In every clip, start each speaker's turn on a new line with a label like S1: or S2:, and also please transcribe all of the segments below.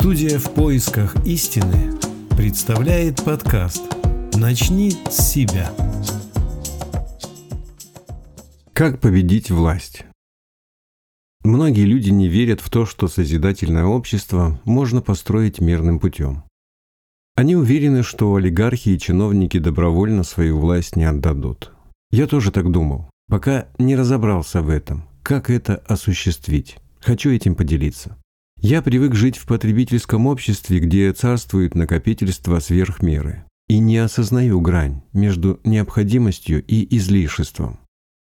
S1: Студия «В поисках истины» представляет подкаст «Начни с себя».
S2: Как победить власть? Многие люди не верят в то, что созидательное общество можно построить мирным путем. Они уверены, что олигархи и чиновники добровольно свою власть не отдадут. Я тоже так думал, пока не разобрался в этом, как это осуществить. Хочу этим поделиться. Я привык жить в потребительском обществе, где царствует накопительство сверх меры, и не осознаю грань между необходимостью и излишеством.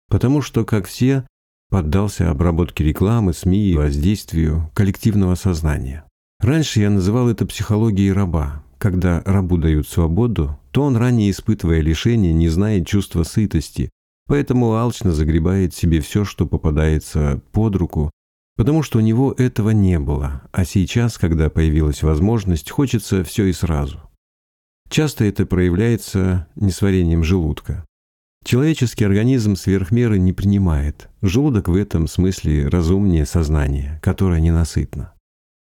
S2: Потому что, как все, поддался обработке рекламы, СМИ и воздействию коллективного сознания. Раньше я называл это психологией раба, когда рабу дают свободу, то он, ранее испытывая лишение, не знает чувства сытости, поэтому алчно загребает себе все, что попадается под руку, потому что у него этого не было, а сейчас, когда появилась возможность, хочется все и сразу. Часто это проявляется несварением желудка. Человеческий организм сверхмеры не принимает. Желудок в этом смысле разумнее сознания, которое ненасытно.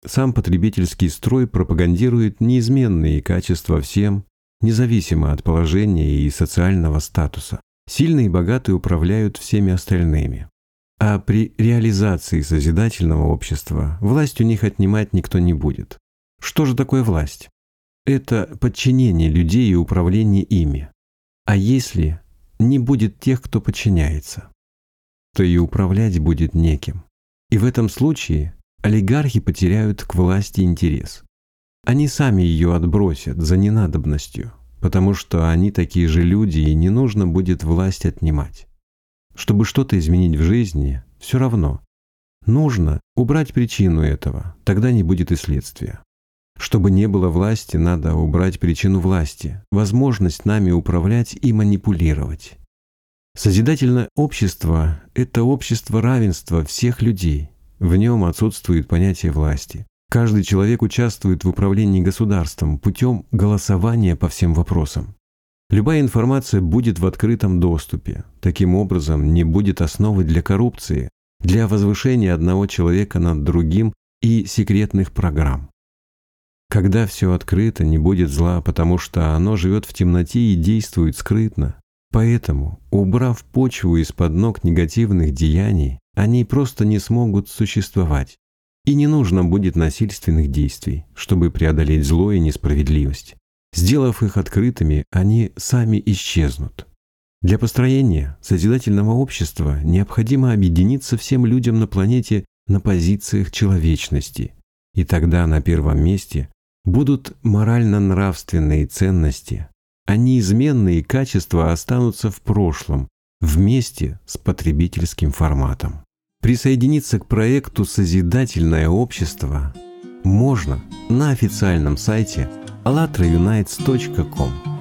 S2: Сам потребительский строй пропагандирует неизменные качества всем, независимо от положения и социального статуса. Сильные и богатые управляют всеми остальными. А при реализации созидательного общества власть у них отнимать никто не будет. Что же такое власть? Это подчинение людей и управление ими. А если не будет тех, кто подчиняется, то и управлять будет неким. И в этом случае олигархи потеряют к власти интерес. Они сами ее отбросят за ненадобностью, потому что они такие же люди, и не нужно будет власть отнимать. Чтобы что-то изменить в жизни, все равно. Нужно убрать причину этого, тогда не будет и следствия. Чтобы не было власти, надо убрать причину власти, возможность нами управлять и манипулировать. Созидательное общество – это общество равенства всех людей, в нем отсутствует понятие власти. Каждый человек участвует в управлении государством путем голосования по всем вопросам. Любая информация будет в открытом доступе. Таким образом, не будет основы для коррупции, для возвышения одного человека над другим и секретных программ. Когда все открыто, не будет зла, потому что оно живет в темноте и действует скрытно. Поэтому, убрав почву из-под ног негативных деяний, они просто не смогут существовать. И не нужно будет насильственных действий, чтобы преодолеть зло и несправедливость. Сделав их открытыми, они сами исчезнут. Для построения созидательного общества необходимо объединиться всем людям на планете на позициях человечности. И тогда на первом месте будут морально-нравственные ценности, а неизменные качества останутся в прошлом, вместе с потребительским форматом. Присоединиться к проекту «Созидательное общество» можно на официальном сайте allatraunites.com.